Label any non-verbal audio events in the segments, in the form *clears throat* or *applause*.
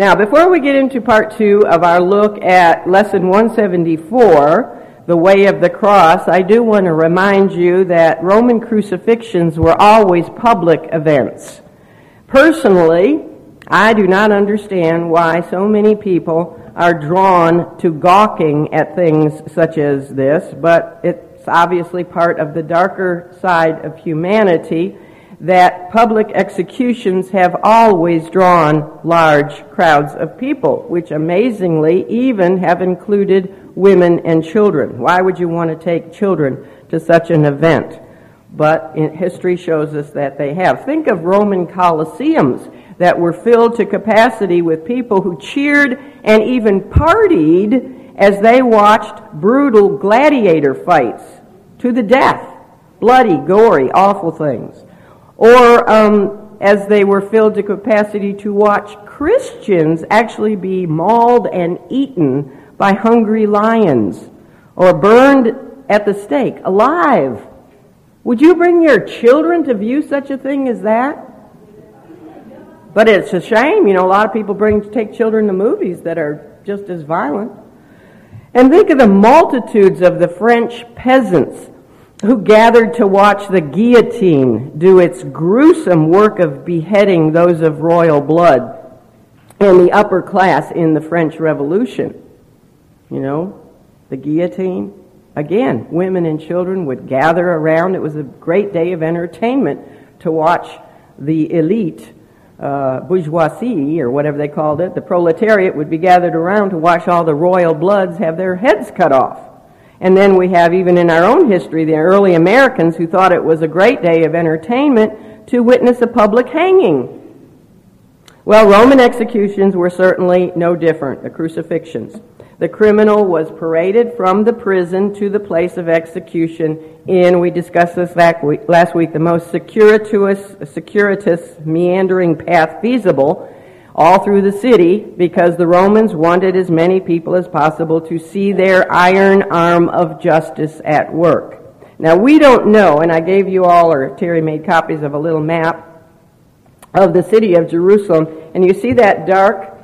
Now, before we get into part two of our look at lesson 174, the way of the cross, I do want to remind you that Roman crucifixions were always public events. Personally, I do not understand why so many people are drawn to gawking at things such as this, but it's obviously part of the darker side of humanity that public executions have always drawn large crowds of people, which amazingly even have included women and children. Why would you want to take children to such an event? But history shows us that they have. Think of Roman colosseums that were filled to capacity with people who cheered and even partied as they watched brutal gladiator fights to the death. Bloody, gory, awful things or um, as they were filled to capacity to watch Christians actually be mauled and eaten by hungry lions or burned at the stake alive. Would you bring your children to view such a thing as that? But it's a shame, you know, a lot of people bring take children to movies that are just as violent. And think of the multitudes of the French peasants who gathered to watch the guillotine do its gruesome work of beheading those of royal blood and the upper class in the French Revolution. You know, the guillotine. Again, women and children would gather around. It was a great day of entertainment to watch the elite uh, bourgeoisie, or whatever they called it, the proletariat, would be gathered around to watch all the royal bloods have their heads cut off. And then we have, even in our own history, the early Americans who thought it was a great day of entertainment to witness a public hanging. Well, Roman executions were certainly no different, the crucifixions. The criminal was paraded from the prison to the place of execution in, we discussed this last week, the most circuitous, circuitous meandering path feasible all through the city because the Romans wanted as many people as possible to see their iron arm of justice at work. Now, we don't know, and I gave you all, or Terry made copies of a little map of the city of Jerusalem, and you see that dark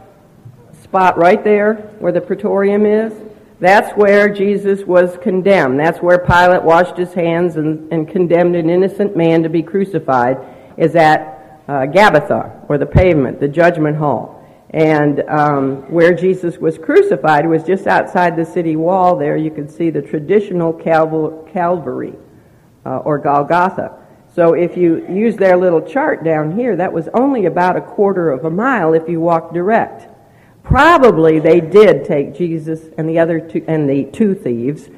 spot right there where the praetorium is? That's where Jesus was condemned. That's where Pilate washed his hands and, and condemned an innocent man to be crucified, is at Gabbatha, or the pavement, the judgment hall. And um, where Jesus was crucified was just outside the city wall there. You could see the traditional Calv- Calvary, uh, or Golgotha. So if you use their little chart down here, that was only about a quarter of a mile if you walked direct. Probably they did take Jesus and the other two, and the two thieves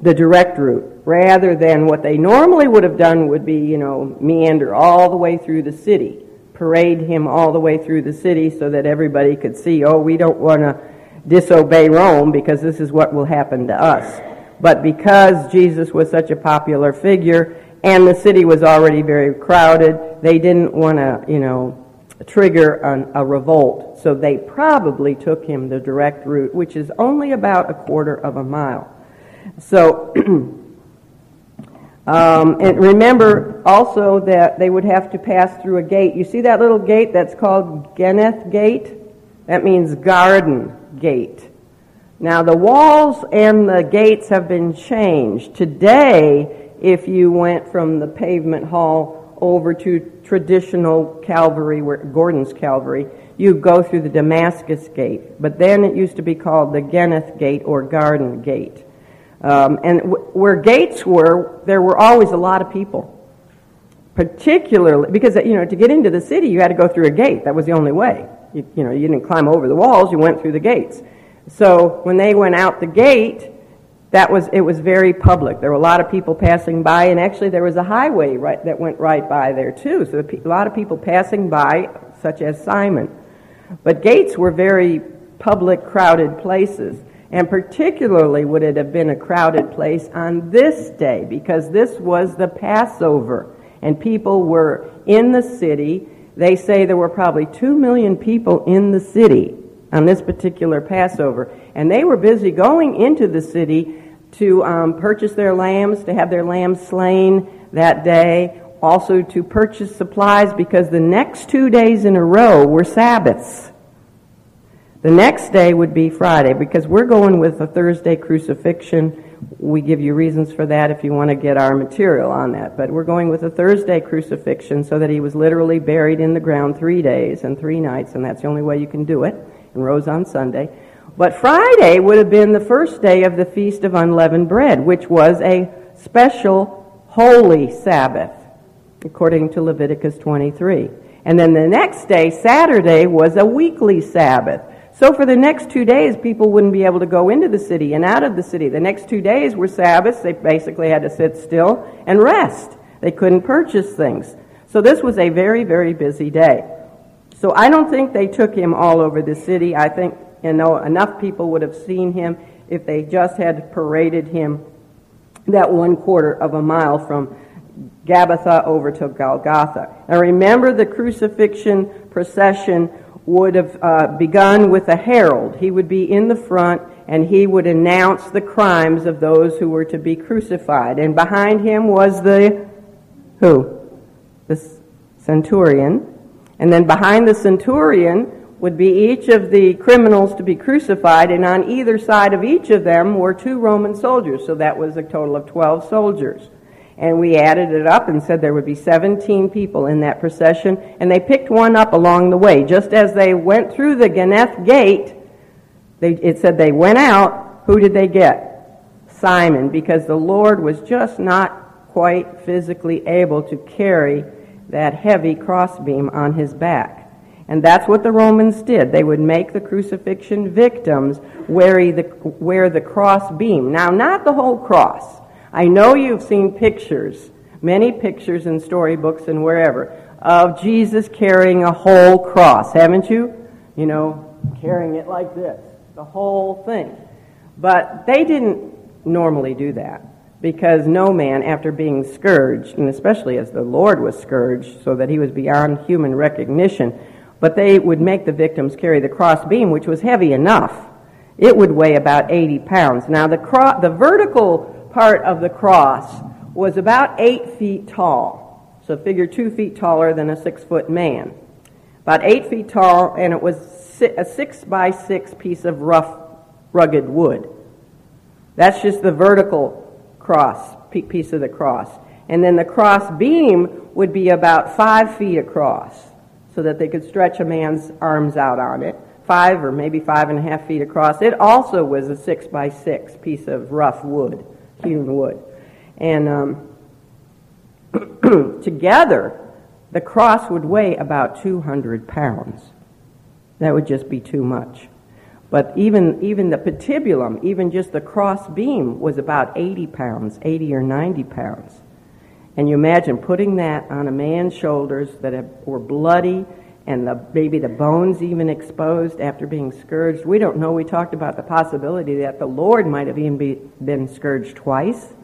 the direct route rather than what they normally would have done would be, you know, meander all the way through the city, parade him all the way through the city so that everybody could see, oh, we don't want to disobey Rome because this is what will happen to us. But because Jesus was such a popular figure and the city was already very crowded, they didn't want to, you know, trigger an, a revolt. So they probably took him the direct route, which is only about a quarter of a mile. So, *clears throat* um, and remember also that they would have to pass through a gate. You see that little gate that's called Gennath Gate? That means garden gate. Now, the walls and the gates have been changed. Today, if you went from the pavement hall over to traditional Calvary, Gordon's Calvary, you go through the Damascus Gate. But then it used to be called the Gennath Gate or Garden Gate. Um, and w- where gates were, there were always a lot of people. Particularly, because, you know, to get into the city, you had to go through a gate. That was the only way. You, you know, you didn't climb over the walls, you went through the gates. So when they went out the gate, that was, it was very public. There were a lot of people passing by, and actually there was a highway right, that went right by there too. So a lot of people passing by, such as Simon. But gates were very public, crowded places. And particularly would it have been a crowded place on this day because this was the Passover and people were in the city. They say there were probably two million people in the city on this particular Passover. And they were busy going into the city to um, purchase their lambs, to have their lambs slain that day, also to purchase supplies because the next two days in a row were Sabbaths. The next day would be Friday because we're going with the Thursday crucifixion. We give you reasons for that if you want to get our material on that. But we're going with a Thursday crucifixion so that he was literally buried in the ground three days and three nights, and that's the only way you can do it, and rose on Sunday. But Friday would have been the first day of the Feast of Unleavened Bread, which was a special holy Sabbath, according to Leviticus 23. And then the next day, Saturday, was a weekly Sabbath. So for the next two days, people wouldn't be able to go into the city and out of the city. The next two days were Sabbaths. They basically had to sit still and rest. They couldn't purchase things. So this was a very, very busy day. So I don't think they took him all over the city. I think, you know, enough people would have seen him if they just had paraded him that one quarter of a mile from Gabbatha over to Golgotha. Now remember the crucifixion procession would have uh, begun with a herald. He would be in the front and he would announce the crimes of those who were to be crucified. And behind him was the who? The centurion. And then behind the centurion would be each of the criminals to be crucified, and on either side of each of them were two Roman soldiers. So that was a total of 12 soldiers. And we added it up and said there would be 17 people in that procession. And they picked one up along the way. Just as they went through the Gennath gate, they, it said they went out. Who did they get? Simon, because the Lord was just not quite physically able to carry that heavy crossbeam on his back. And that's what the Romans did. They would make the crucifixion victims wear the, wear the cross beam. Now, not the whole cross. I know you've seen pictures, many pictures in storybooks and wherever, of Jesus carrying a whole cross, haven't you? You know, carrying it like this, the whole thing. But they didn't normally do that because no man, after being scourged, and especially as the Lord was scourged so that he was beyond human recognition, but they would make the victims carry the cross beam, which was heavy enough. It would weigh about 80 pounds. Now, the, cro- the vertical part of the cross was about eight feet tall. So figure two feet taller than a six foot man. About eight feet tall, and it was a six by six piece of rough, rugged wood. That's just the vertical cross, piece of the cross. And then the cross beam would be about five feet across so that they could stretch a man's arms out on it. Five or maybe five and a half feet across. It also was a six by six piece of rough wood hewn wood. And um, *clears throat* together, the cross would weigh about 200 pounds. That would just be too much. But even, even the patibulum, even just the cross beam, was about 80 pounds, 80 or 90 pounds. And you imagine putting that on a man's shoulders that were bloody and the, maybe the bones even exposed after being scourged. We don't know. We talked about the possibility that the Lord might have even be, been scourged twice.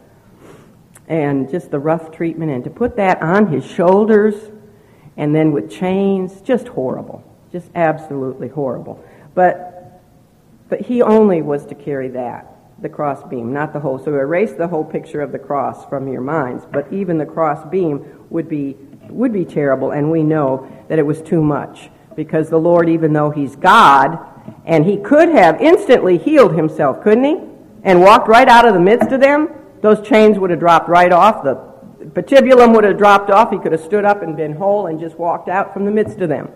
And just the rough treatment, and to put that on his shoulders and then with chains, just horrible. Just absolutely horrible. But, but he only was to carry that, the cross beam, not the whole. So erase the whole picture of the cross from your minds. But even the cross beam would be would be terrible, and we know that it was too much. Because the Lord, even though He's God, and He could have instantly healed Himself, couldn't He? And walked right out of the midst of them, those chains would have dropped right off. The patibulum would have dropped off. He could have stood up and been whole and just walked out from the midst of them.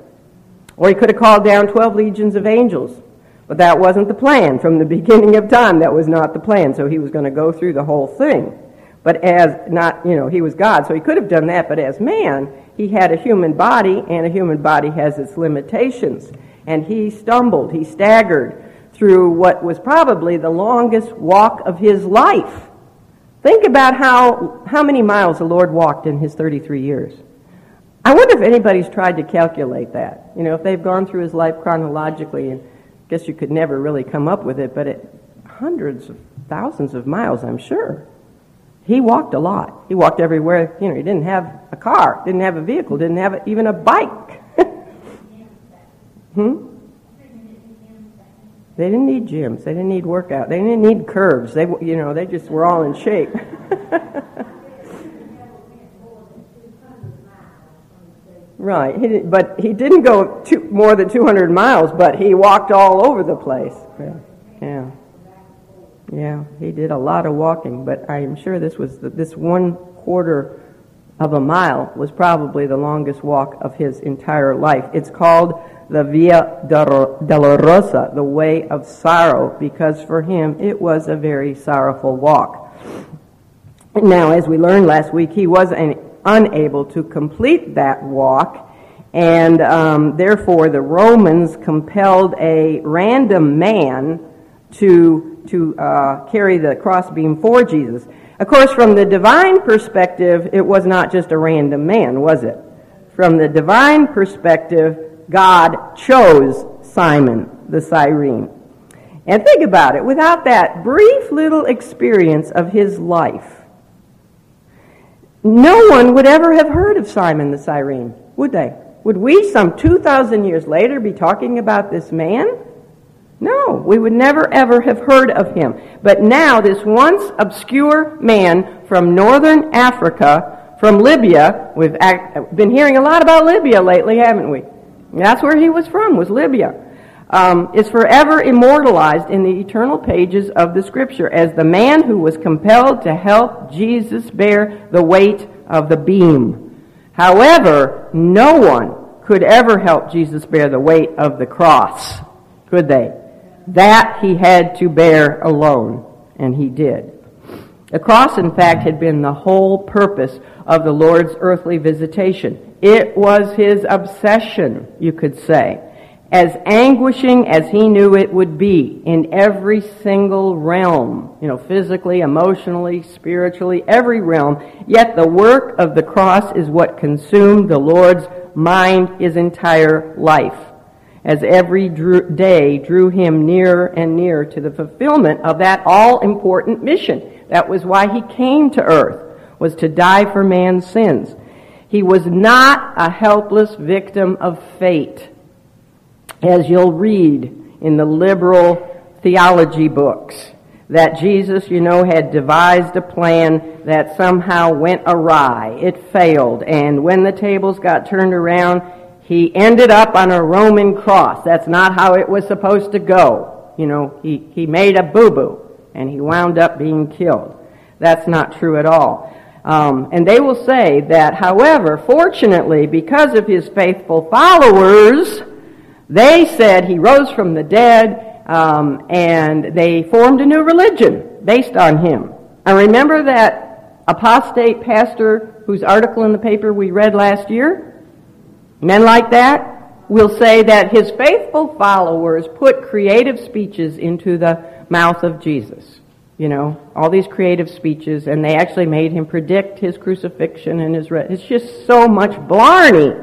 Or he could have called down 12 legions of angels. But that wasn't the plan. From the *laughs* beginning of time, that was not the plan. So he was going to go through the whole thing. But as not, you know, he was God, so he could have done that, but as man, he had a human body, and a human body has its limitations. And he stumbled, he staggered through what was probably the longest walk of his life. Think about how, how many miles the Lord walked in his 33 years. I wonder if anybody's tried to calculate that. You know, if they've gone through his life chronologically, and I guess you could never really come up with it, but it, hundreds of thousands of miles, I'm sure. He walked a lot. He walked everywhere. You know, he didn't have a car, didn't have a vehicle, didn't have even a bike. *laughs* hmm? They didn't need gyms. They didn't need workout. They didn't need curves. They, you know, they just were all in shape. *laughs* Right, he did, but he didn't go two, more than 200 miles, but he walked all over the place. Yeah. yeah. Yeah, he did a lot of walking, but I am sure this was the, this one quarter of a mile was probably the longest walk of his entire life. It's called the Via Dolorosa, the way of sorrow, because for him it was a very sorrowful walk. Now, as we learned last week, he was an, unable to complete that walk, and um, therefore the Romans compelled a random man to to uh, carry the crossbeam for Jesus. Of course, from the divine perspective, it was not just a random man, was it? From the divine perspective, God chose Simon the Cyrene. And think about it, without that brief little experience of his life, no one would ever have heard of Simon the Cyrene, would they? Would we, some 2,000 years later, be talking about this man? No, we would never ever have heard of him. But now, this once obscure man from northern Africa, from Libya, we've been hearing a lot about Libya lately, haven't we? That's where he was from, was Libya. Um, is forever immortalized in the eternal pages of the Scripture as the man who was compelled to help Jesus bear the weight of the beam. However, no one could ever help Jesus bear the weight of the cross, could they? That he had to bear alone, and he did. The cross, in fact, had been the whole purpose of the Lord's earthly visitation. It was his obsession, you could say, as anguishing as he knew it would be in every single realm, you know, physically, emotionally, spiritually, every realm. Yet the work of the cross is what consumed the Lord's mind his entire life as every drew, day drew him nearer and nearer to the fulfillment of that all important mission. That was why he came to earth, was to die for man's sins. He was not a helpless victim of fate, as you'll read in the liberal theology books. That Jesus, you know, had devised a plan that somehow went awry. It failed. And when the tables got turned around, he ended up on a Roman cross. That's not how it was supposed to go. You know, he, he made a boo-boo and he wound up being killed. That's not true at all. Um, and they will say that, however, fortunately, because of his faithful followers, they said he rose from the dead, um, and they formed a new religion based on him. And remember that apostate pastor whose article in the paper we read last year? Men like that will say that his faithful followers put creative speeches into the mouth of Jesus. You know, all these creative speeches, and they actually made him predict his crucifixion and his. Re- it's just so much blarney.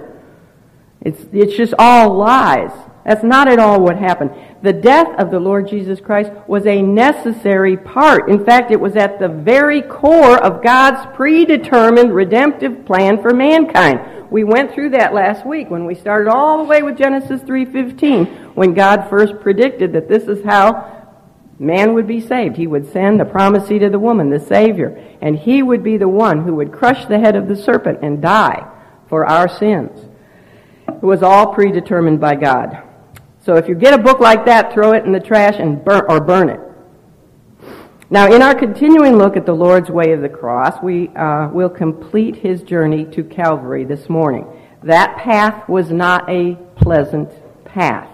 It's, it's just all lies. That's not at all what happened. The death of the Lord Jesus Christ was a necessary part. In fact, it was at the very core of God's predetermined redemptive plan for mankind. We went through that last week when we started all the way with Genesis 3:15 when God first predicted that this is how man would be saved. He would send the promised seed of the woman, the Savior, and he would be the one who would crush the head of the serpent and die for our sins. It was all predetermined by God. So if you get a book like that, throw it in the trash and burn or burn it. Now, in our continuing look at the Lord's way of the cross, we uh, will complete his journey to Calvary this morning. That path was not a pleasant path,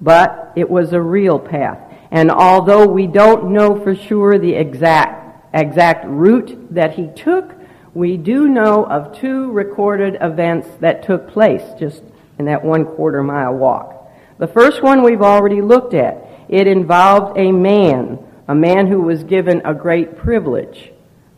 but it was a real path. And although we don't know for sure the exact, exact route that he took, we do know of two recorded events that took place just in that one quarter mile walk. The first one we've already looked at. It involved a man a man who was given a great privilege,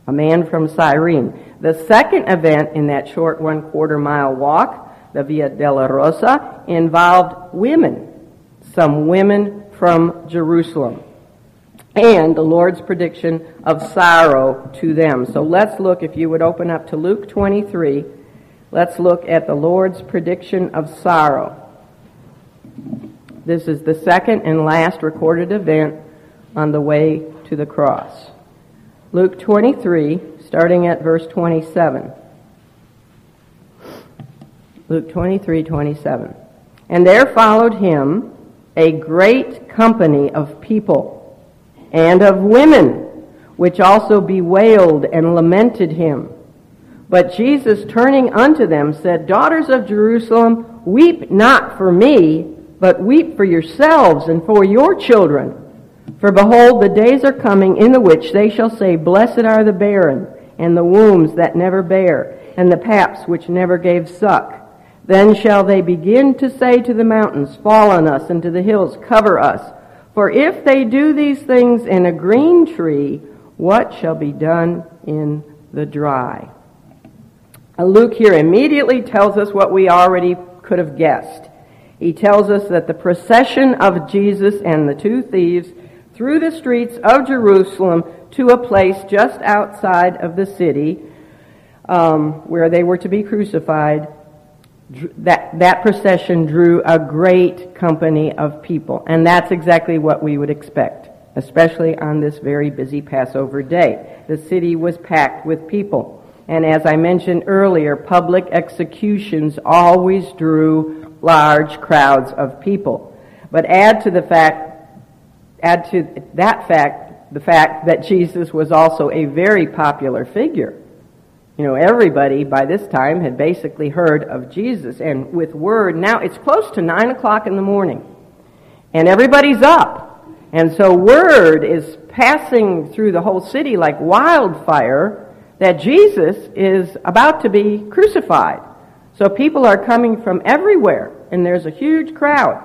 a man from Cyrene. The second event in that short one quarter mile walk, the Via Dolorosa, involved women, some women from Jerusalem, and the Lord's prediction of sorrow to them. So let's look, if you would open up to Luke 23, let's look at the Lord's prediction of sorrow. This is the second and last recorded event on the way to the cross. Luke 23, starting at verse 27. Luke 23, 27. And there followed him a great company of people and of women, which also bewailed and lamented him. But Jesus, turning unto them, said, Daughters of Jerusalem, weep not for me, but weep for yourselves and for your children. For behold, the days are coming in the which they shall say, Blessed are the barren, and the wombs that never bear, and the paps which never gave suck. Then shall they begin to say to the mountains, Fall on us, and to the hills, Cover us. For if they do these things in a green tree, what shall be done in the dry? Luke here immediately tells us what we already could have guessed. He tells us that the procession of Jesus and the two thieves through the streets of Jerusalem to a place just outside of the city um, where they were to be crucified that, that procession drew a great company of people. And that's exactly what we would expect, especially on this very busy Passover day. The city was packed with people. And as I mentioned earlier, public executions always drew large crowds of people. But add to the fact, add to that fact, the fact that Jesus was also a very popular figure. You know, everybody by this time had basically heard of Jesus. And with word, now it's close to 9 o'clock in the morning. And everybody's up. And so word is passing through the whole city like wildfire that Jesus is about to be crucified. So people are coming from everywhere. And there's a huge crowd.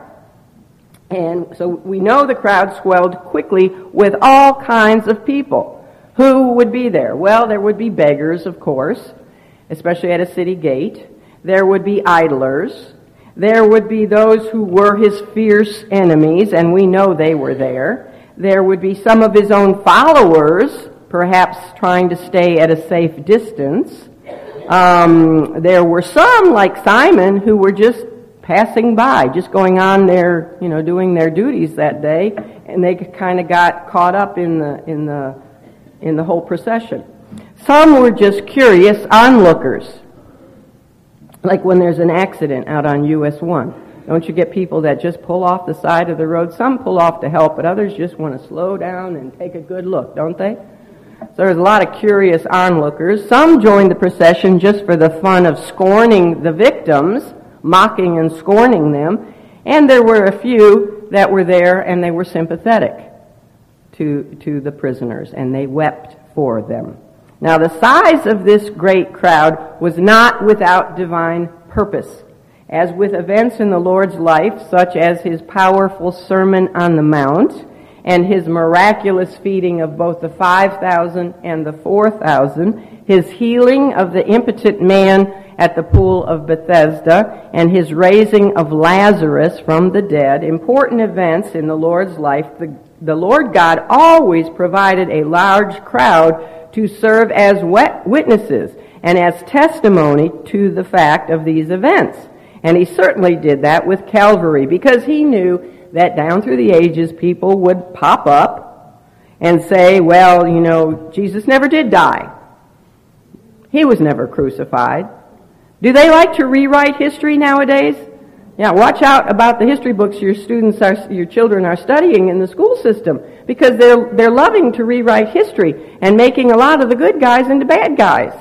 And so we know the crowd swelled quickly with all kinds of people. Who would be there? Well, there would be beggars, of course, especially at a city gate. There would be idlers. There would be those who were his fierce enemies, and we know they were there. There would be some of his own followers, perhaps trying to stay at a safe distance. Um, there were some, like Simon, who were just passing by, just going on their, you know, doing their duties that day, and they kind of got caught up in the in the in the whole procession. Some were just curious onlookers, like when there's an accident out on US 1. Don't you get people that just pull off the side of the road? Some pull off to help, but others just want to slow down and take a good look, don't they? So there's a lot of curious onlookers. Some joined the procession just for the fun of scorning the victims, mocking and scorning them. And there were a few that were there and they were sympathetic to, to the prisoners, and they wept for them. Now, the size of this great crowd was not without divine purpose. As with events in the Lord's life, such as his powerful Sermon on the Mount and his miraculous feeding of both the 5,000 and the 4,000, his healing of the impotent man at the pool of Bethesda, and his raising of Lazarus from the dead, important events in the Lord's life, the the Lord God always provided a large crowd to serve as witnesses and as testimony to the fact of these events. And he certainly did that with Calvary because he knew that down through the ages people would pop up and say, well, you know, Jesus never did die. He was never crucified. Do they like to rewrite history nowadays? Yeah, watch out about the history books your students are, your children are studying in the school system because they're, they're loving to rewrite history and making a lot of the good guys into bad guys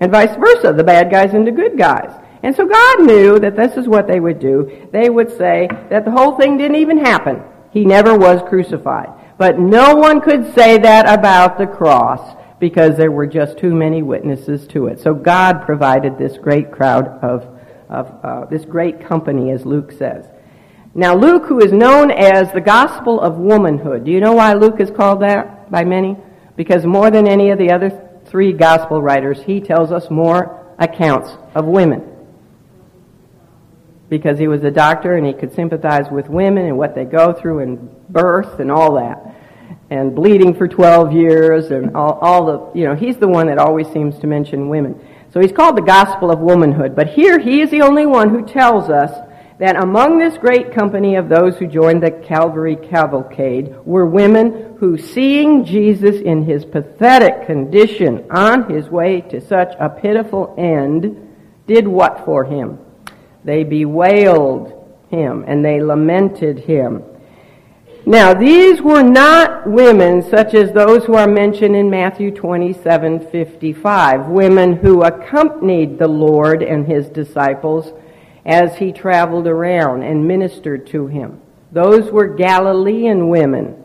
and vice versa, the bad guys into good guys. And so God knew that this is what they would do. They would say that the whole thing didn't even happen. He never was crucified. But no one could say that about the cross because there were just too many witnesses to it. So God provided this great crowd of of uh, this great company, as Luke says. Now, Luke, who is known as the Gospel of Womanhood, do you know why Luke is called that by many? Because more than any of the other three Gospel writers, he tells us more accounts of women. Because he was a doctor and he could sympathize with women and what they go through in birth and all that. And bleeding for 12 years and all, all the, you know, he's the one that always seems to mention women. So he's called the gospel of womanhood. But here he is the only one who tells us that among this great company of those who joined the Calvary cavalcade were women who, seeing Jesus in his pathetic condition on his way to such a pitiful end, did what for him? They bewailed him and they lamented him. Now, these were not women such as those who are mentioned in Matthew 27 55, women who accompanied the Lord and his disciples as he traveled around and ministered to him. Those were Galilean women,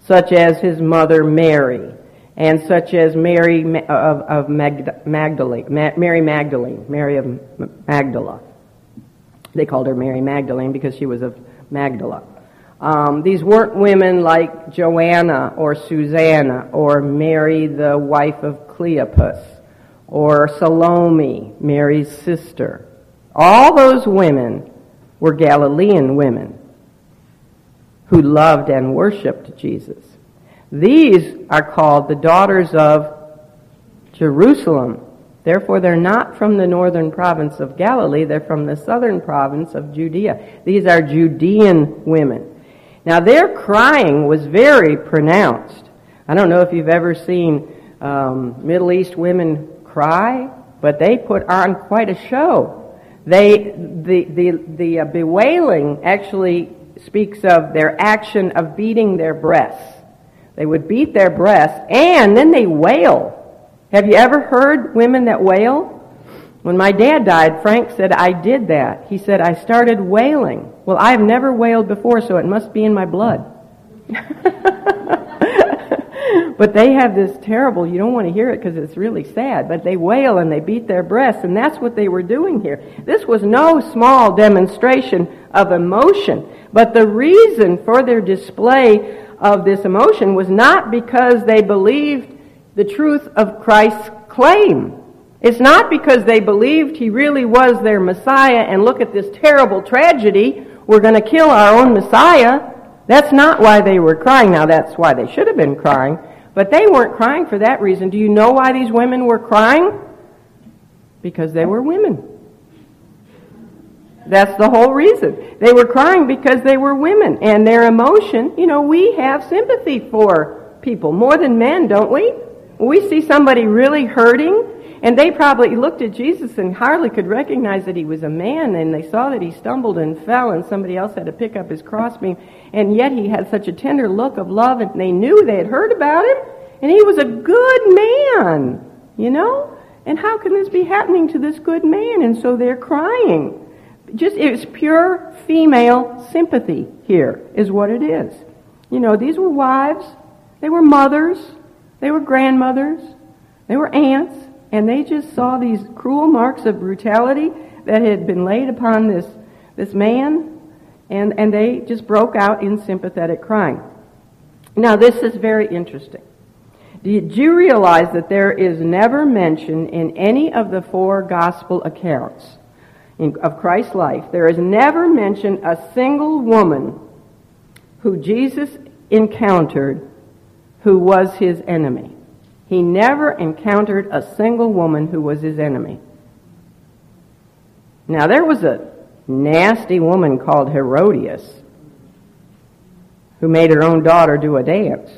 such as his mother Mary, and such as Mary of, of Magdalene, Mary Magdalene, Mary of Magdala. They called her Mary Magdalene because she was of Magdala. Um, these weren't women like Joanna or Susanna or Mary, the wife of Cleopas, or Salome, Mary's sister. All those women were Galilean women who loved and worshiped Jesus. These are called the daughters of Jerusalem. Therefore, they're not from the northern province of Galilee, they're from the southern province of Judea. These are Judean women. Now, their crying was very pronounced. I don't know if you've ever seen um, Middle East women cry, but they put on quite a show. They, the, the, the uh, bewailing actually speaks of their action of beating their breasts. They would beat their breasts and then they wail. Have you ever heard women that wail? When my dad died, Frank said, I did that. He said, I started wailing. Well, I've never wailed before, so it must be in my blood. *laughs* but they have this terrible, you don't want to hear it because it's really sad, but they wail and they beat their breasts, and that's what they were doing here. This was no small demonstration of emotion, but the reason for their display of this emotion was not because they believed the truth of Christ's claim. It's not because they believed he really was their Messiah and look at this terrible tragedy, we're going to kill our own Messiah. That's not why they were crying. Now, that's why they should have been crying, but they weren't crying for that reason. Do you know why these women were crying? Because they were women. That's the whole reason. They were crying because they were women and their emotion, you know, we have sympathy for people more than men, don't we? We see somebody really hurting and they probably looked at Jesus and hardly could recognize that he was a man, and they saw that he stumbled and fell, and somebody else had to pick up his crossbeam. And yet he had such a tender look of love, and they knew they had heard about him, and he was a good man, you know? And how can this be happening to this good man? And so they're crying. Just, it's pure female sympathy here, is what it is. You know, these were wives, they were mothers, they were grandmothers, they were aunts, and they just saw these cruel marks of brutality that had been laid upon this, this man, and, and they just broke out in sympathetic crying. Now, this is very interesting. Did you realize that there is never mention in any of the four gospel accounts of Christ's life, there is never mentioned a single woman who Jesus encountered who was his enemy? He never encountered a single woman who was his enemy. Now, there was a nasty woman called Herodias who made her own daughter do a dance.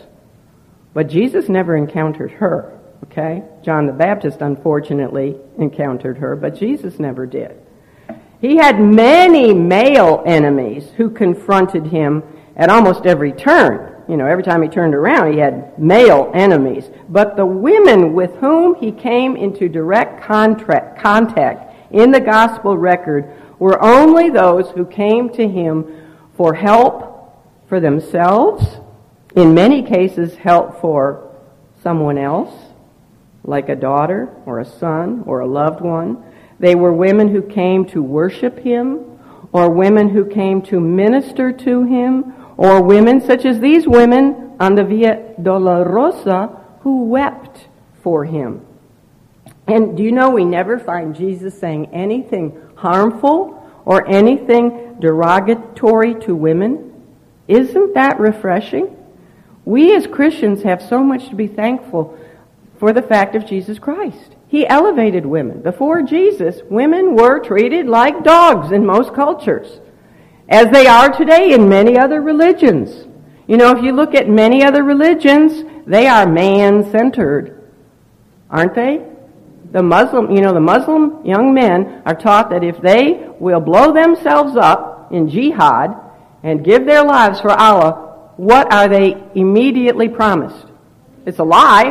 But Jesus never encountered her, okay? John the Baptist, unfortunately, encountered her, but Jesus never did. He had many male enemies who confronted him at almost every turn you know, every time he turned around, he had male enemies. But the women with whom he came into direct contract, contact in the gospel record were only those who came to him for help for themselves, in many cases, help for someone else, like a daughter or a son or a loved one. They were women who came to worship him, or women who came to minister to him, or women such as these women on the Via Dolorosa who wept for him. And do you know we never find Jesus saying anything harmful or anything derogatory to women? Isn't that refreshing? We as Christians have so much to be thankful for the fact of Jesus Christ. He elevated women. Before Jesus, women were treated like dogs in most cultures as they are today in many other religions. You know, if you look at many other religions, they are man centered, aren't they? the Muslim, you know, the Muslim young men are taught that if they will blow themselves up in jihad and give their lives for Allah, what are they immediately promised? It's a lie.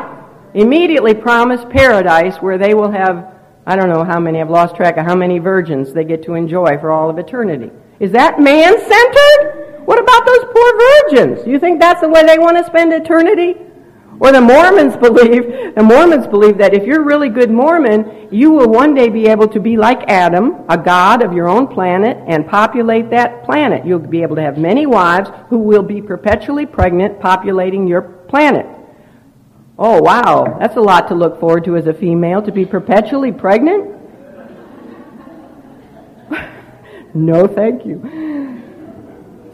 Immediately promised paradise where they will have, I don't know how many, I've lost track of how many virgins they get to enjoy for all of eternity. Is that man centered? What about those poor virgins? You think that's the way they want to spend eternity? Or the Mormons *laughs* believe, the Mormons believe that if you're really good Mormon, you will one day be able to be like Adam, a god of your own planet, and populate that planet. You'll be able to have many wives who will be perpetually pregnant, populating your planet. Oh, wow. That's a lot to look forward to as a female, to be perpetually pregnant? No, thank you.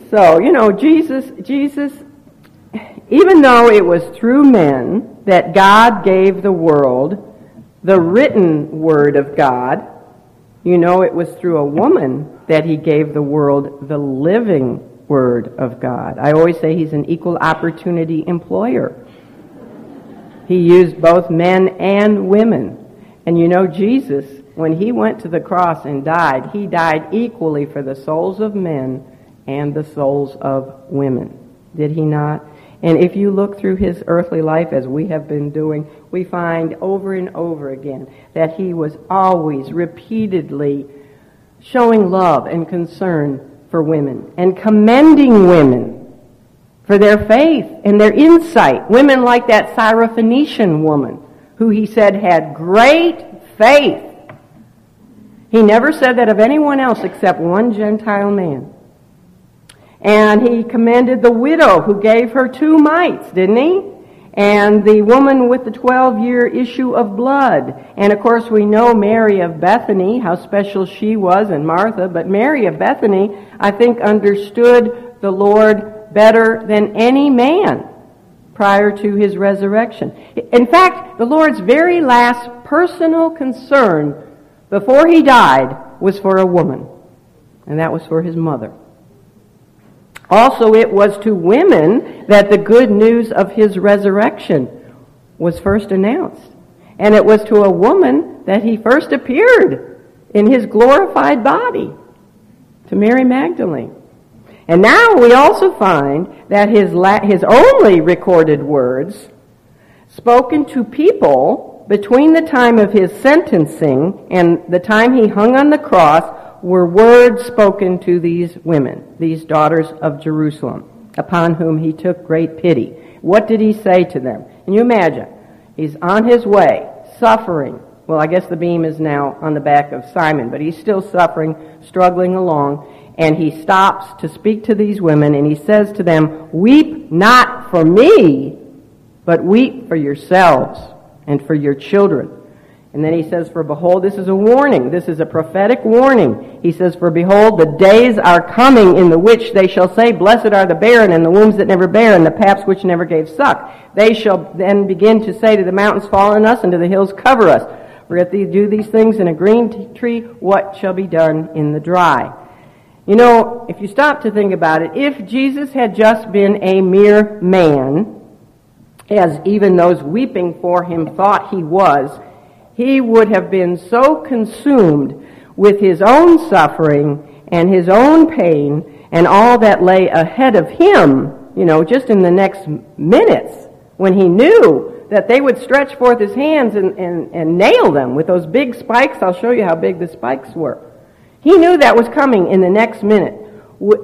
So, you know, Jesus, Jesus even though it was through men that God gave the world the written word of God, you know it was through a woman that he gave the world the living word of God. I always say he's an equal opportunity employer. He used both men and women. And you know, Jesus, when he went to the cross and died, he died equally for the souls of men and the souls of women. Did he not? And if you look through his earthly life, as we have been doing, we find over and over again that he was always repeatedly showing love and concern for women and commending women for their faith and their insight. Women like that Syrophoenician woman who he said had great faith. He never said that of anyone else except one Gentile man. And he commended the widow who gave her two mites, didn't he? And the woman with the 12 year issue of blood. And of course we know Mary of Bethany, how special she was, and Martha, but Mary of Bethany, I think, understood the Lord better than any man prior to his resurrection. In fact, the Lord's very last personal concern before he died was for a woman, and that was for his mother. Also, it was to women that the good news of his resurrection was first announced. And it was to a woman that he first appeared in his glorified body, to Mary Magdalene. And now we also find that his, la- his only recorded words, spoken to people between the time of his sentencing and the time he hung on the cross, were words spoken to these women, these daughters of Jerusalem, upon whom he took great pity. What did he say to them? Can you imagine? He's on his way, suffering. Well, I guess the beam is now on the back of Simon, but he's still suffering, struggling along. And he stops to speak to these women, and he says to them, Weep not for me, but weep for yourselves and for your children. And then he says, For behold, this is a warning. This is a prophetic warning. He says, For behold, the days are coming in the which they shall say, Blessed are the barren and the wombs that never bear and the paps which never gave suck. They shall then begin to say to the mountains, Fall on us and to the hills, Cover us. For if they do these things in a green tree, what shall be done in the dry? You know, if you stop to think about it, if Jesus had just been a mere man, as even those weeping for him thought he was, he would have been so consumed with his own suffering and his own pain and all that lay ahead of him, you know, just in the next minutes when he knew that they would stretch forth his hands and, and, and nail them with those big spikes. I'll show you how big the spikes were. He knew that was coming in the next minute.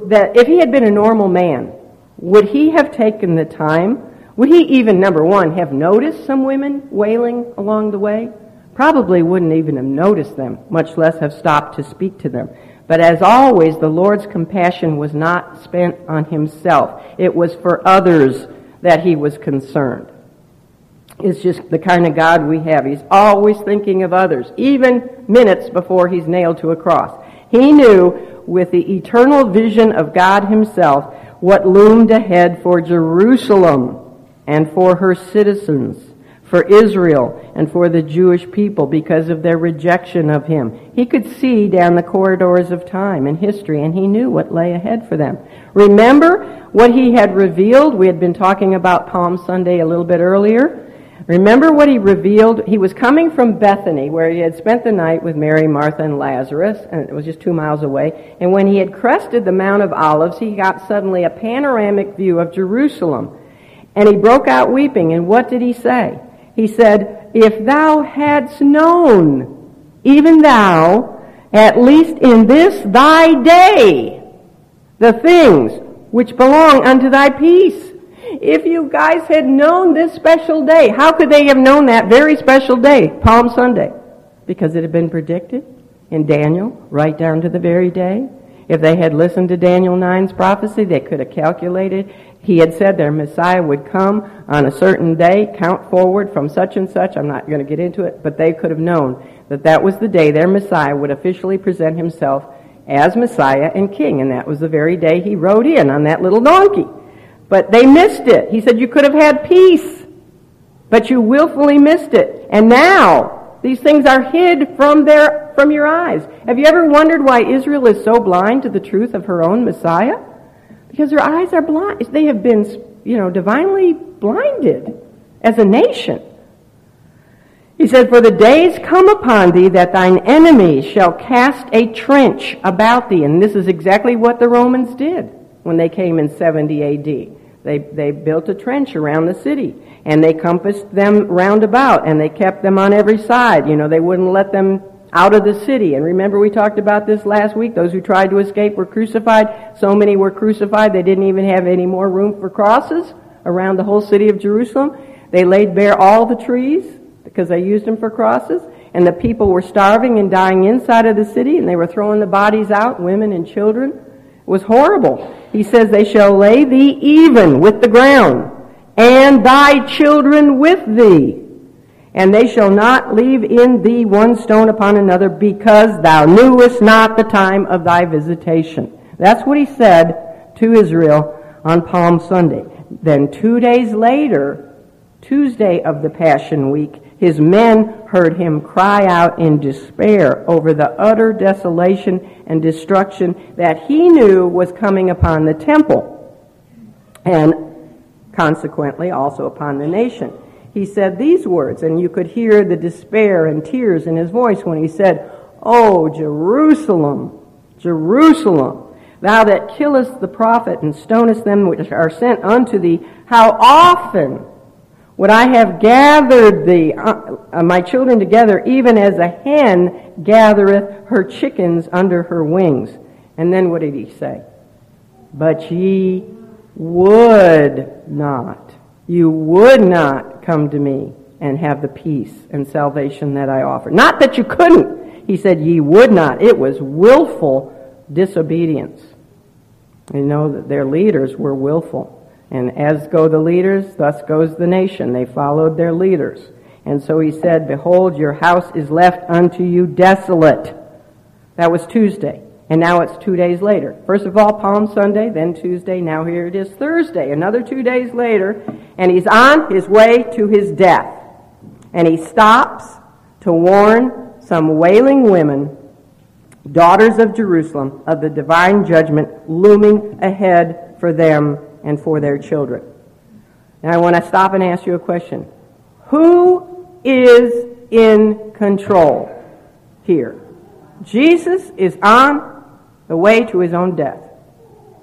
That if he had been a normal man, would he have taken the time? Would he even, number one, have noticed some women wailing along the way? probably wouldn't even have noticed them, much less have stopped to speak to them. But as always, the Lord's compassion was not spent on himself. It was for others that he was concerned. It's just the kind of God we have. He's always thinking of others, even minutes before he's nailed to a cross. He knew with the eternal vision of God himself what loomed ahead for Jerusalem and for her citizens for Israel and for the Jewish people because of their rejection of him. He could see down the corridors of time and history, and he knew what lay ahead for them. Remember what he had revealed? We had been talking about Palm Sunday a little bit earlier. Remember what he revealed? He was coming from Bethany, where he had spent the night with Mary, Martha, and Lazarus, and it was just two miles away. And when he had crested the Mount of Olives, he got suddenly a panoramic view of Jerusalem. And he broke out weeping. And what did he say? He said, If thou hadst known, even thou, at least in this thy day, the things which belong unto thy peace if you guys had known this special day, how could they have known that very special day, Palm Sunday? Because it had been predicted in Daniel right down to the very day. If they had listened to Daniel 9's prophecy, they could have calculated. He had said their Messiah would come on a certain day, count forward from such and such. I'm not going to get into it, but they could have known that that was the day their Messiah would officially present himself as Messiah and King. And that was the very day he rode in on that little donkey. But they missed it. He said you could have had peace, but you willfully missed it. And now these things are hid from their from your eyes. Have you ever wondered why Israel is so blind to the truth of her own Messiah? Because their eyes are blind. They have been, you know, divinely blinded as a nation. He said, For the days come upon thee that thine enemies shall cast a trench about thee. And this is exactly what the Romans did when they came in 70 AD. They, they built a trench around the city and they compassed them round about and they kept them on every side. You know, they wouldn't let them out of the city. And remember we talked about this last week. Those who tried to escape were crucified. So many were crucified they didn't even have any more room for crosses around the whole city of Jerusalem. They laid bare all the trees because they used them for crosses. And the people were starving and dying inside of the city and they were throwing the bodies out, women and children It was horrible. He says, They shall lay thee even with the ground, and thy children with thee. And they shall not leave in thee one stone upon another, because thou knewest not the time of thy visitation. That's what he said to Israel on Palm Sunday. Then two days later, Tuesday of the Passion Week, his men heard him cry out in despair over the utter desolation and destruction that he knew was coming upon the temple and consequently also upon the nation. He said these words, and you could hear the despair and tears in his voice when he said, Oh, Jerusalem, Jerusalem, thou that killest the prophet and stonest them which are sent unto thee, how often would I have gathered the, uh, uh, my children together, even as a hen gathereth her chickens under her wings. And then what did he say? But ye would not. You would not come to me and have the peace and salvation that I offer. Not that you couldn't. He said ye would not. It was willful disobedience. You know that their leaders were willful. And as go the leaders, thus goes the nation. They followed their leaders. And so he said, Behold, your house is left unto you desolate. That was Tuesday. And now it's two days later. First of all, Palm Sunday, then Tuesday, now here it is Thursday. Another two days later, and he's on his way to his death. And he stops to warn some wailing women, daughters of Jerusalem, of the divine judgment looming ahead for them and for their children. Now I want to stop and ask you a question. Who is in control here? Jesus is on the way to his own death.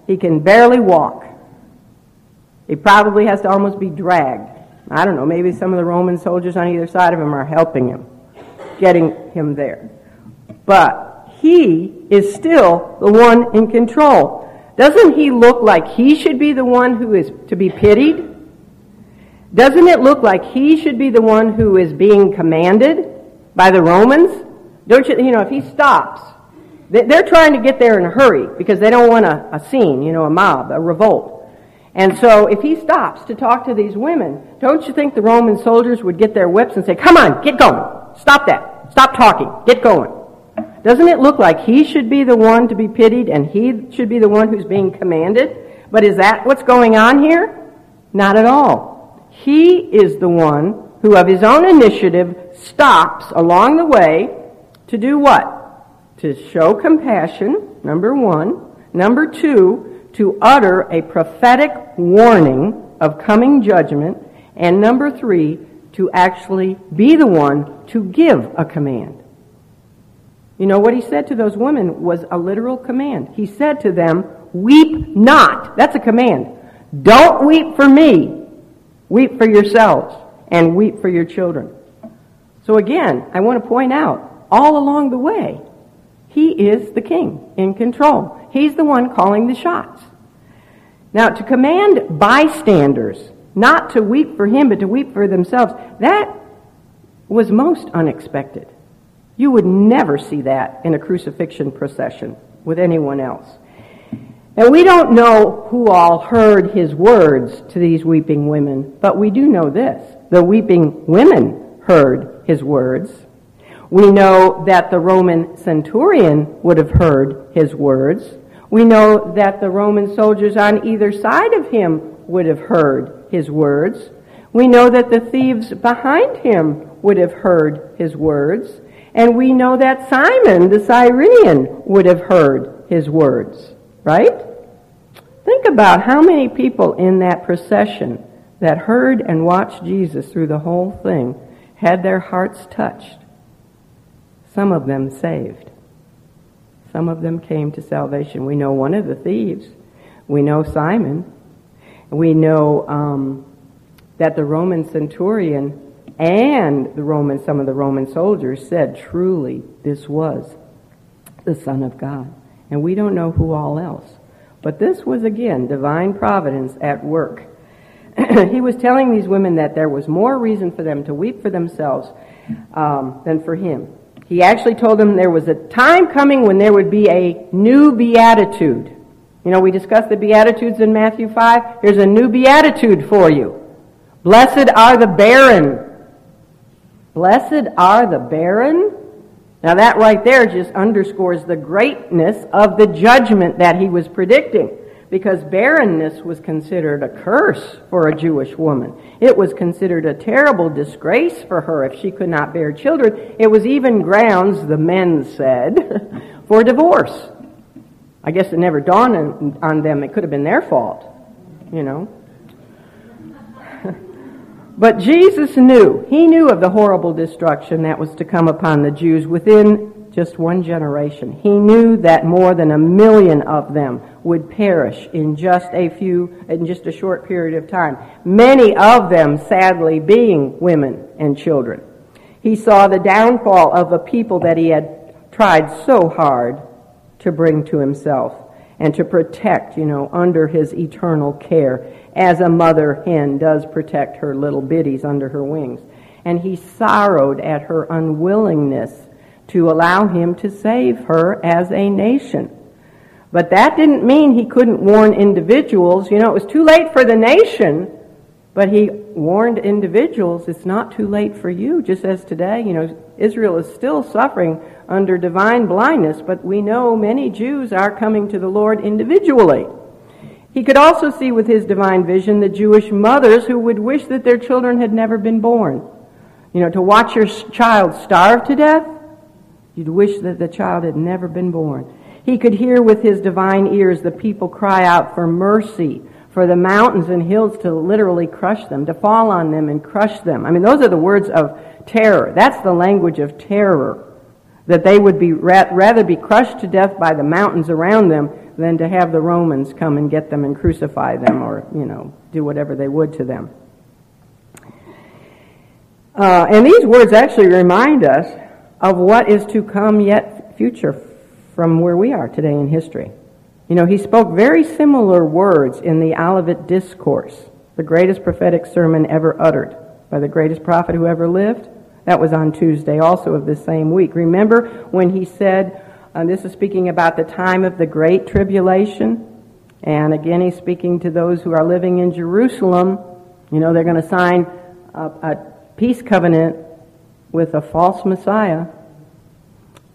He can barely walk. He probably has to almost be dragged. I don't know, maybe some of the Roman soldiers on either side of him are helping him, getting him there. But he is still the one in control. Doesn't he look like he should be the one who is to be pitied? Doesn't it look like he should be the one who is being commanded by the Romans? Don't you, you know, if he stops, they're trying to get there in a hurry because they don't want a, a scene, you know, a mob, a revolt. And so if he stops to talk to these women, don't you think the Roman soldiers would get their whips and say, come on, get going. Stop that. Stop talking. Get going. Doesn't it look like he should be the one to be pitied and he should be the one who's being commanded? But is that what's going on here? Not at all. He is the one who, of his own initiative, stops along the way to do what? To show compassion, number one. Number two, to utter a prophetic warning of coming judgment. And number three, to actually be the one to give a command. You know, what he said to those women was a literal command. He said to them, Weep not. That's a command. Don't weep for me. Weep for yourselves and weep for your children. So again, I want to point out, all along the way, he is the king in control. He's the one calling the shots. Now, to command bystanders not to weep for him, but to weep for themselves, that was most unexpected. You would never see that in a crucifixion procession with anyone else. And we don't know who all heard his words to these weeping women, but we do know this. The weeping women heard his words. We know that the Roman centurion would have heard his words. We know that the Roman soldiers on either side of him would have heard his words. We know that the thieves behind him would have heard his words. And we know that Simon the Cyrenian would have heard his words. Right? Think about how many people in that procession that heard and watched Jesus through the whole thing had their hearts touched. Some of them saved. Some of them came to salvation. We know one of the thieves. We know Simon. We know um, that the Roman centurion and the Roman, some of the Roman soldiers said, truly, this was the Son of God. And we don't know who all else. But this was again divine providence at work. *clears throat* he was telling these women that there was more reason for them to weep for themselves um, than for him. He actually told them there was a time coming when there would be a new beatitude. You know, we discussed the beatitudes in Matthew 5. Here's a new beatitude for you. Blessed are the barren. Blessed are the barren. Now that right there just underscores the greatness of the judgment that he was predicting because barrenness was considered a curse for a Jewish woman. It was considered a terrible disgrace for her if she could not bear children. It was even grounds, the men said, *laughs* for divorce. I guess it never dawned on them it could have been their fault, you know. *laughs* but Jesus knew. He knew of the horrible destruction that was to come upon the Jews within just one generation. He knew that more than a million of them would perish in just a few, in just a short period of time. Many of them, sadly, being women and children. He saw the downfall of a people that he had tried so hard to bring to himself and to protect, you know, under his eternal care, as a mother hen does protect her little biddies under her wings. And he sorrowed at her unwillingness to allow him to save her as a nation. But that didn't mean he couldn't warn individuals. You know, it was too late for the nation, but he warned individuals it's not too late for you, just as today, you know, Israel is still suffering under divine blindness, but we know many Jews are coming to the Lord individually. He could also see with his divine vision the Jewish mothers who would wish that their children had never been born. You know, to watch your child starve to death, You'd wish that the child had never been born. He could hear with his divine ears the people cry out for mercy, for the mountains and hills to literally crush them, to fall on them and crush them. I mean, those are the words of terror. That's the language of terror. That they would be rather be crushed to death by the mountains around them than to have the Romans come and get them and crucify them or, you know, do whatever they would to them. Uh, and these words actually remind us of what is to come yet future from where we are today in history. You know, he spoke very similar words in the Olivet Discourse, the greatest prophetic sermon ever uttered by the greatest prophet who ever lived. That was on Tuesday also of this same week. Remember when he said, uh, this is speaking about the time of the great tribulation. And again, he's speaking to those who are living in Jerusalem. You know, they're going to sign a, a peace covenant with a false Messiah.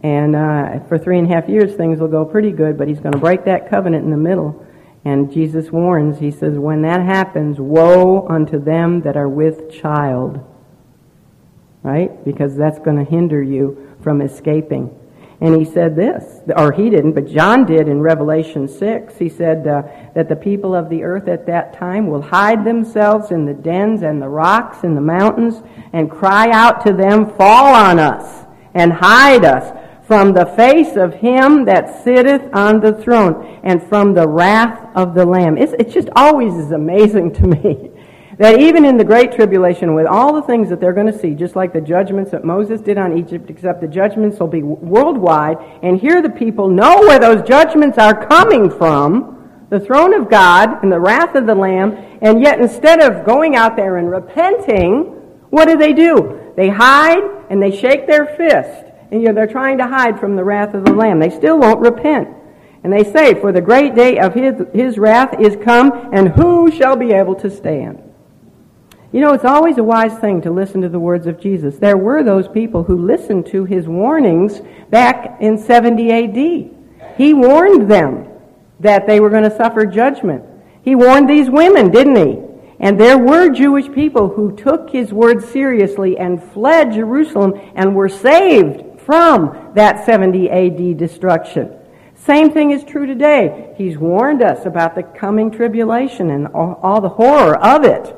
And uh, for three and a half years, things will go pretty good, but he's going to break that covenant in the middle. And Jesus warns, he says, when that happens, woe unto them that are with child. Right? Because that's going to hinder you from escaping. And he said this, or he didn't, but John did in Revelation 6. He said uh, that the people of the earth at that time will hide themselves in the dens and the rocks and the mountains and cry out to them, Fall on us and hide us from the face of him that sitteth on the throne and from the wrath of the Lamb. It's, it just always is amazing to me that even in the Great Tribulation, with all the things that they're going to see, just like the judgments that Moses did on Egypt, except the judgments will be worldwide, and here the people know where those judgments are coming from the throne of God and the wrath of the Lamb, and yet instead of going out there and repenting, what do they do? They hide and they shake their fist. And you know, they're trying to hide from the wrath of the Lamb. They still won't repent. And they say, For the great day of his, his wrath is come, and who shall be able to stand? You know, it's always a wise thing to listen to the words of Jesus. There were those people who listened to his warnings back in 70 AD. He warned them that they were going to suffer judgment. He warned these women, didn't he? And there were Jewish people who took his word seriously and fled Jerusalem and were saved from that 70 AD destruction. Same thing is true today. He's warned us about the coming tribulation and all, all the horror of it.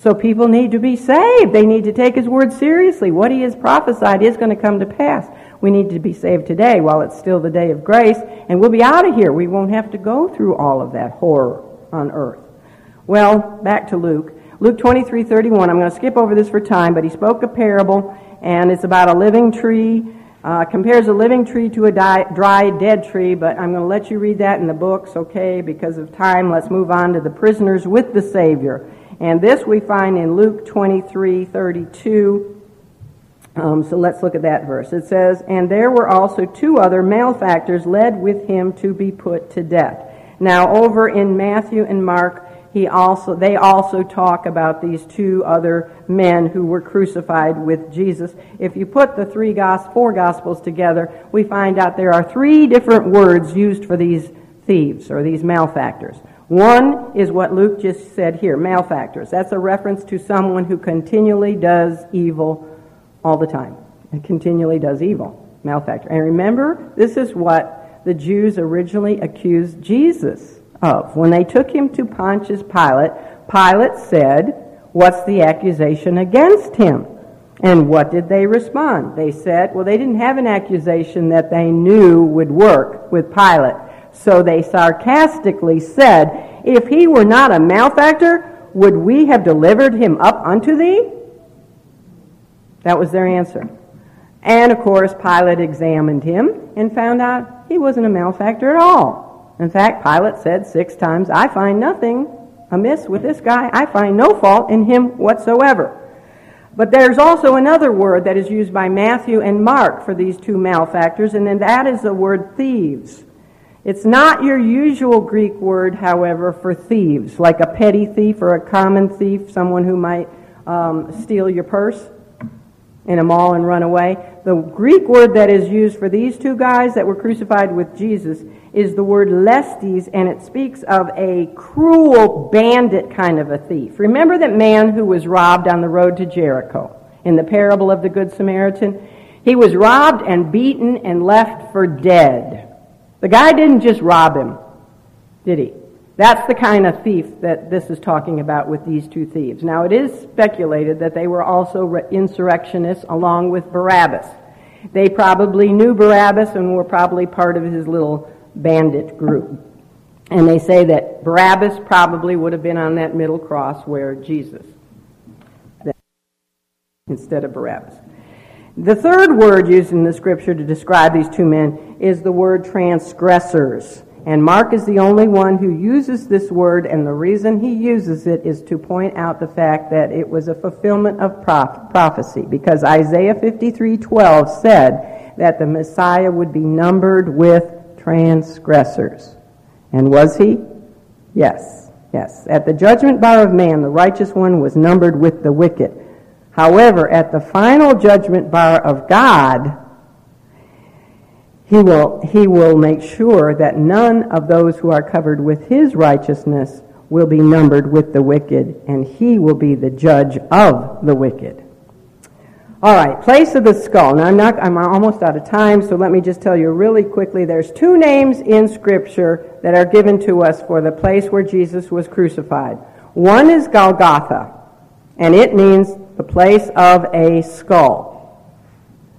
So people need to be saved. They need to take His word seriously. What He has prophesied is going to come to pass. We need to be saved today while it's still the day of grace, and we'll be out of here. We won't have to go through all of that horror on earth. Well, back to Luke. Luke 23, 31. I'm going to skip over this for time, but he spoke a parable, and it's about a living tree. Uh, compares a living tree to a di- dry, dead tree, but I'm going to let you read that in the books, okay? Because of time, let's move on to the prisoners with the Savior. And this we find in Luke 23 32. Um, so let's look at that verse. It says, And there were also two other malefactors led with him to be put to death. Now, over in Matthew and Mark, he also, they also talk about these two other men who were crucified with Jesus. If you put the three four gospels together, we find out there are three different words used for these thieves or these malefactors. One is what Luke just said here, malefactors. That's a reference to someone who continually does evil all the time. And continually does evil. Malefactor. And remember, this is what the Jews originally accused Jesus of. When they took him to Pontius Pilate, Pilate said, What's the accusation against him? And what did they respond? They said, Well, they didn't have an accusation that they knew would work with Pilate. So they sarcastically said, If he were not a malefactor, would we have delivered him up unto thee? That was their answer. And of course, Pilate examined him and found out he wasn't a malefactor at all. In fact, Pilate said six times, I find nothing amiss with this guy. I find no fault in him whatsoever. But there's also another word that is used by Matthew and Mark for these two malefactors, and then that is the word thieves. It's not your usual Greek word, however, for thieves, like a petty thief or a common thief, someone who might um, steal your purse in a mall and run away. The Greek word that is used for these two guys that were crucified with Jesus is the word lestes, and it speaks of a cruel bandit kind of a thief. Remember that man who was robbed on the road to Jericho in the parable of the Good Samaritan? He was robbed and beaten and left for dead. The guy didn't just rob him, did he? That's the kind of thief that this is talking about with these two thieves. Now, it is speculated that they were also insurrectionists along with Barabbas. They probably knew Barabbas and were probably part of his little bandit group. And they say that Barabbas probably would have been on that middle cross where Jesus, instead of Barabbas. The third word used in the scripture to describe these two men is the word transgressors. And Mark is the only one who uses this word, and the reason he uses it is to point out the fact that it was a fulfillment of prophecy, because Isaiah 53:12 said that the Messiah would be numbered with transgressors. And was he? Yes, yes. At the judgment bar of man, the righteous one was numbered with the wicked. However, at the final judgment bar of God, he will, he will make sure that none of those who are covered with his righteousness will be numbered with the wicked, and he will be the judge of the wicked. All right, place of the skull. Now I'm not I'm almost out of time, so let me just tell you really quickly there's two names in scripture that are given to us for the place where Jesus was crucified. One is Golgotha, and it means the place of a skull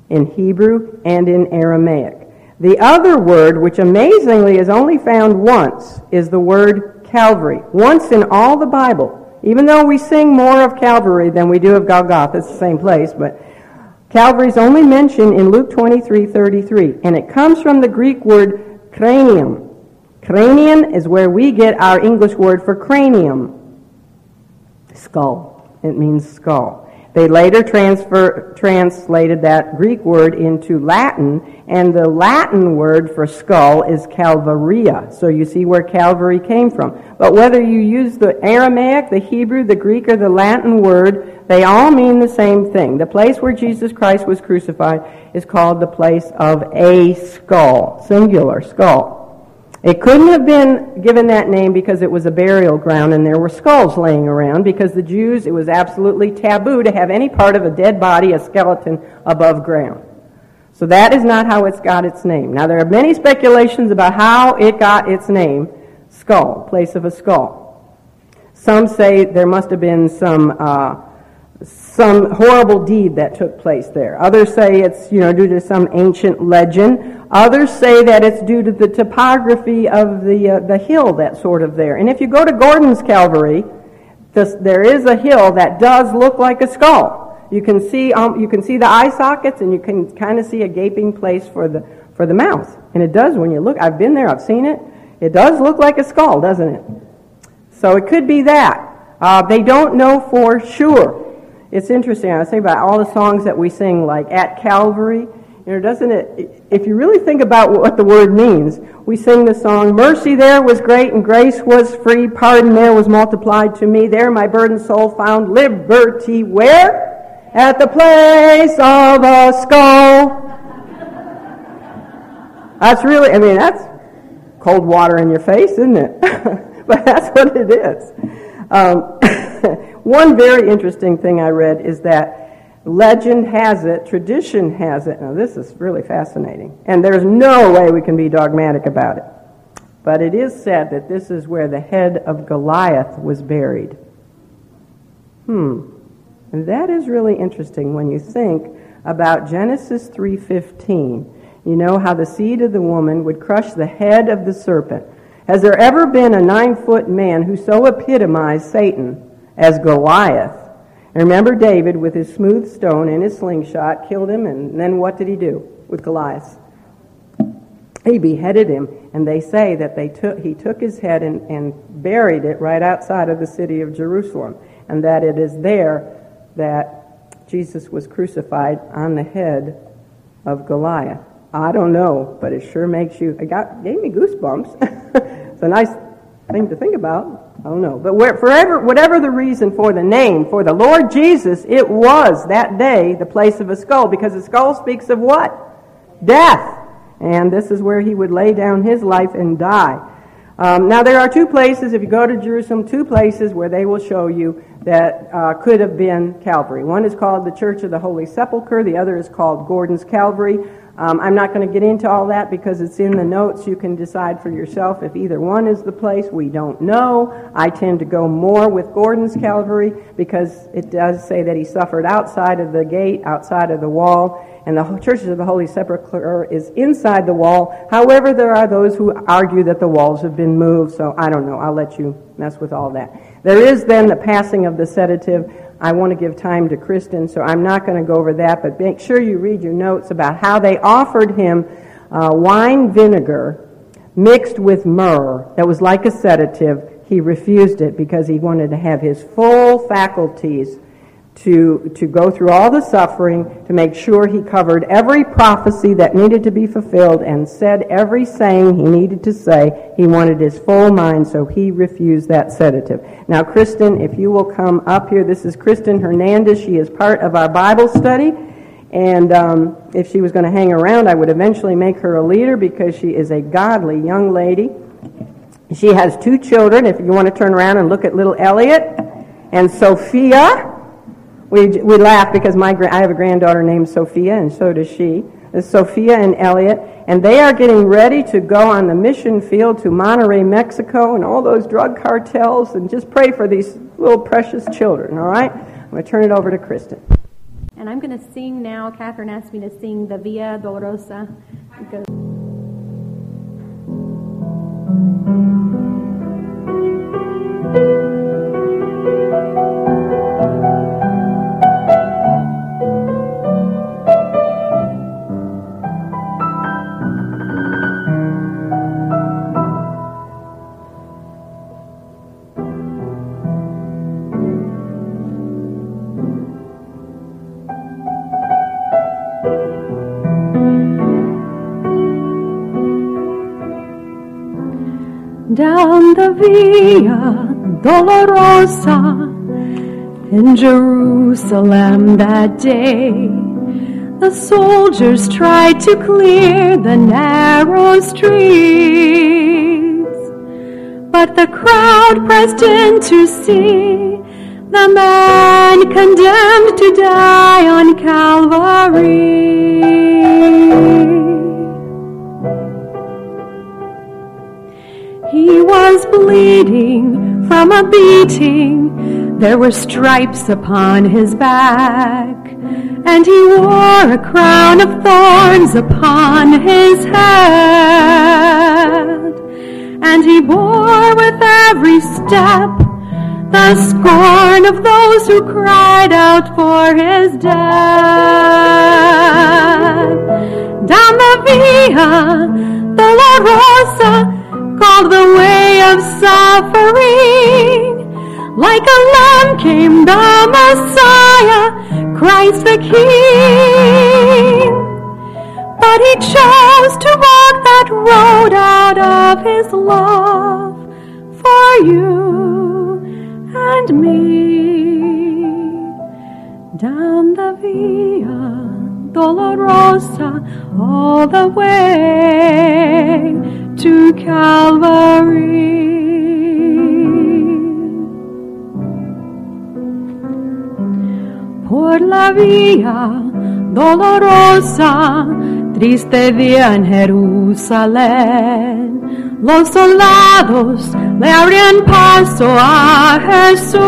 in Hebrew and in Aramaic. The other word, which amazingly is only found once, is the word Calvary. Once in all the Bible. Even though we sing more of Calvary than we do of Golgotha, it's the same place, but Calvary is only mentioned in Luke 23 33, and it comes from the Greek word cranium. Cranium is where we get our English word for cranium. Skull. It means skull. They later transfer, translated that Greek word into Latin, and the Latin word for skull is Calvaria. So you see where Calvary came from. But whether you use the Aramaic, the Hebrew, the Greek, or the Latin word, they all mean the same thing. The place where Jesus Christ was crucified is called the place of a skull, singular skull. It couldn't have been given that name because it was a burial ground and there were skulls laying around because the Jews, it was absolutely taboo to have any part of a dead body, a skeleton, above ground. So that is not how it's got its name. Now there are many speculations about how it got its name, skull, place of a skull. Some say there must have been some uh, some horrible deed that took place there. Others say it's, you know, due to some ancient legend. Others say that it's due to the topography of the, uh, the hill that's sort of there. And if you go to Gordon's Calvary, this, there is a hill that does look like a skull. You can see, um, you can see the eye sockets and you can kind of see a gaping place for the, for the mouth. And it does when you look. I've been there, I've seen it. It does look like a skull, doesn't it? So it could be that. Uh, they don't know for sure. It's interesting. I was thinking about all the songs that we sing, like at Calvary. You know, doesn't it? If you really think about what the word means, we sing the song, "Mercy there was great and grace was free, pardon there was multiplied to me. There my burdened soul found liberty. Where? At the place of a skull." That's really. I mean, that's cold water in your face, isn't it? *laughs* but that's what it is. Um, *laughs* One very interesting thing I read is that legend has it, tradition has it. Now, this is really fascinating. And there's no way we can be dogmatic about it. But it is said that this is where the head of Goliath was buried. Hmm. And that is really interesting when you think about Genesis 3:15. You know how the seed of the woman would crush the head of the serpent. Has there ever been a nine foot man who so epitomized Satan as Goliath. And remember David with his smooth stone and his slingshot killed him, and then what did he do with Goliath? He beheaded him, and they say that they took, he took his head and, and buried it right outside of the city of Jerusalem, and that it is there that Jesus was crucified on the head of Goliath. I don't know, but it sure makes you, it got, gave me goosebumps. *laughs* *laughs* it's a nice thing to think about. I don't know. But forever, whatever the reason for the name, for the Lord Jesus, it was that day the place of a skull, because a skull speaks of what? Death. And this is where he would lay down his life and die. Um, now, there are two places, if you go to Jerusalem, two places where they will show you that uh, could have been Calvary. One is called the Church of the Holy Sepulchre, the other is called Gordon's Calvary. Um, I'm not going to get into all that because it's in the notes. You can decide for yourself if either one is the place. We don't know. I tend to go more with Gordon's Calvary because it does say that he suffered outside of the gate, outside of the wall, and the churches of the Holy Sepulchre is inside the wall. However, there are those who argue that the walls have been moved, so I don't know. I'll let you mess with all that. There is then the passing of the sedative. I want to give time to Kristen, so I'm not going to go over that, but make sure you read your notes about how they offered him uh, wine vinegar mixed with myrrh that was like a sedative. He refused it because he wanted to have his full faculties to, to go through all the suffering, to make sure he covered every prophecy that needed to be fulfilled and said every saying he needed to say. He wanted his full mind, so he refused that sedative. Now, Kristen, if you will come up here, this is Kristen Hernandez. She is part of our Bible study. And um, if she was going to hang around, I would eventually make her a leader because she is a godly young lady. She has two children. If you want to turn around and look at little Elliot and Sophia, we, we laugh because my, I have a granddaughter named Sophia, and so does she. It's Sophia and Elliot, and they are getting ready to go on the mission field to Monterrey, Mexico, and all those drug cartels, and just pray for these little precious children, all right? I'm going to turn it over to Kristen. And I'm going to sing now. Catherine asked me to sing the Via Dolorosa. Because down the Via Dolorosa in Jerusalem that day. The soldiers tried to clear the narrow streets, but the crowd pressed in to see the man condemned to die on Calvary. He was bleeding from a beating. There were stripes upon his back, and he wore a crown of thorns upon his head. And he bore with every step the scorn of those who cried out for his death. Down the Via Dolorosa, called the way of suffering. Like a lamb came the Messiah, Christ the King. But he chose to walk that road out of his love for you and me. Down the Via Dolorosa all the way to Calvary. Por la vía dolorosa, triste día en Jerusalén, los soldados le abrían paso a Jesús,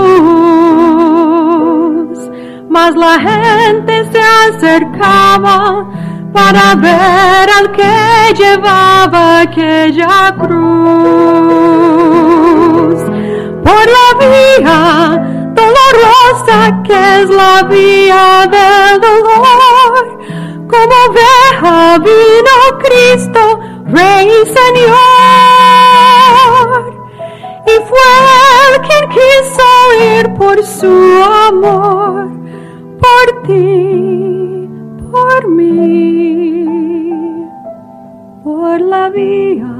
mas la gente se acercaba para ver al que llevaba aquella cruz. Por la vía dolorosa que es la vía del dolor, como oveja vino Cristo, Rey y Señor. Y fue él quien quiso ir por su amor, por ti, vía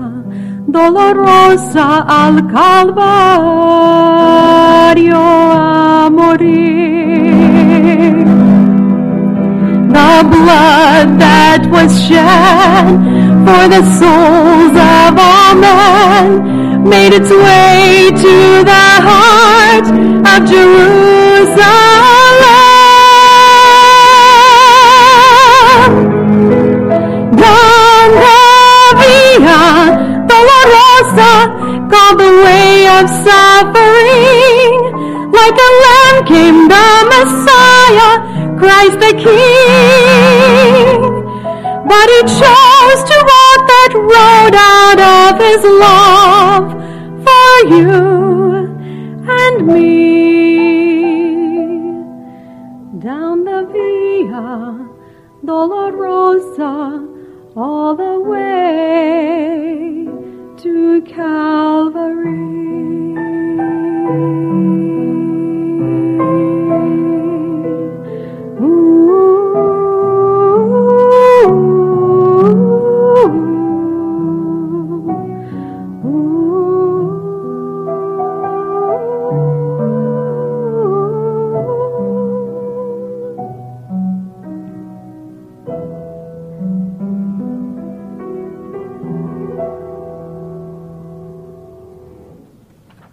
dolorosa al Calvario a morir. The blood that was shed for the souls of all men made its way to the heart of Jerusalem. Way of suffering, like a lamb came the Messiah, Christ the King. But he chose to walk that road out of his love for you and me. Down the Via Dolorosa, all the way Calvary.